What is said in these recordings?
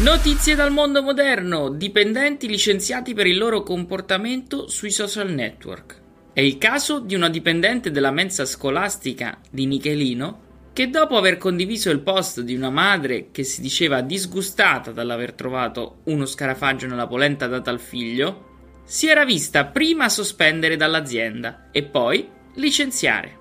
Notizie dal mondo moderno. Dipendenti licenziati per il loro comportamento sui social network. È il caso di una dipendente della mensa scolastica di Nichelino che dopo aver condiviso il post di una madre che si diceva disgustata dall'aver trovato uno scarafaggio nella polenta data al figlio, si era vista prima sospendere dall'azienda e poi licenziare.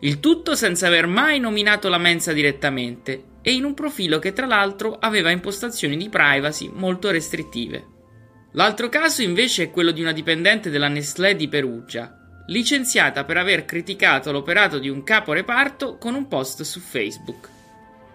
Il tutto senza aver mai nominato la mensa direttamente e in un profilo che tra l'altro aveva impostazioni di privacy molto restrittive. L'altro caso invece è quello di una dipendente della Nestlé di Perugia, licenziata per aver criticato l'operato di un capo reparto con un post su Facebook.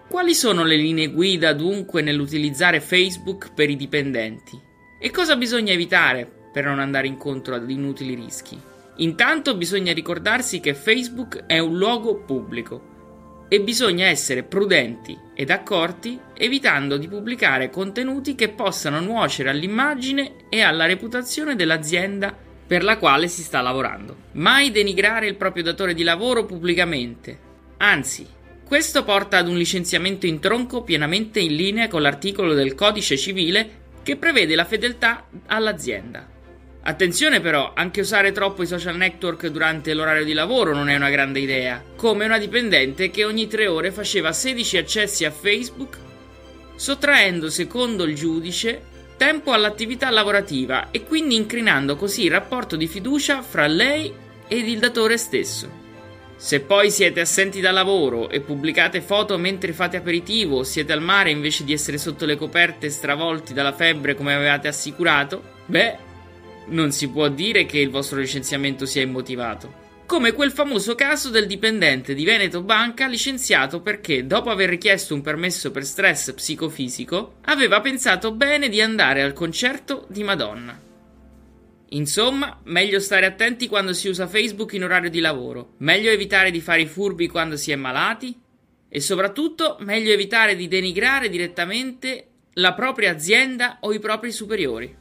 Quali sono le linee guida dunque nell'utilizzare Facebook per i dipendenti? E cosa bisogna evitare per non andare incontro ad inutili rischi? Intanto bisogna ricordarsi che Facebook è un luogo pubblico e bisogna essere prudenti ed accorti evitando di pubblicare contenuti che possano nuocere all'immagine e alla reputazione dell'azienda per la quale si sta lavorando. Mai denigrare il proprio datore di lavoro pubblicamente. Anzi, questo porta ad un licenziamento in tronco pienamente in linea con l'articolo del codice civile che prevede la fedeltà all'azienda. Attenzione però, anche usare troppo i social network durante l'orario di lavoro non è una grande idea, come una dipendente che ogni tre ore faceva 16 accessi a Facebook, sottraendo, secondo il giudice, tempo all'attività lavorativa e quindi incrinando così il rapporto di fiducia fra lei ed il datore stesso. Se poi siete assenti dal lavoro e pubblicate foto mentre fate aperitivo o siete al mare invece di essere sotto le coperte stravolti dalla febbre come avevate assicurato, beh, non si può dire che il vostro licenziamento sia immotivato. Come quel famoso caso del dipendente di Veneto Banca licenziato perché, dopo aver richiesto un permesso per stress psicofisico, aveva pensato bene di andare al concerto di Madonna. Insomma, meglio stare attenti quando si usa Facebook in orario di lavoro, meglio evitare di fare i furbi quando si è malati e soprattutto meglio evitare di denigrare direttamente la propria azienda o i propri superiori.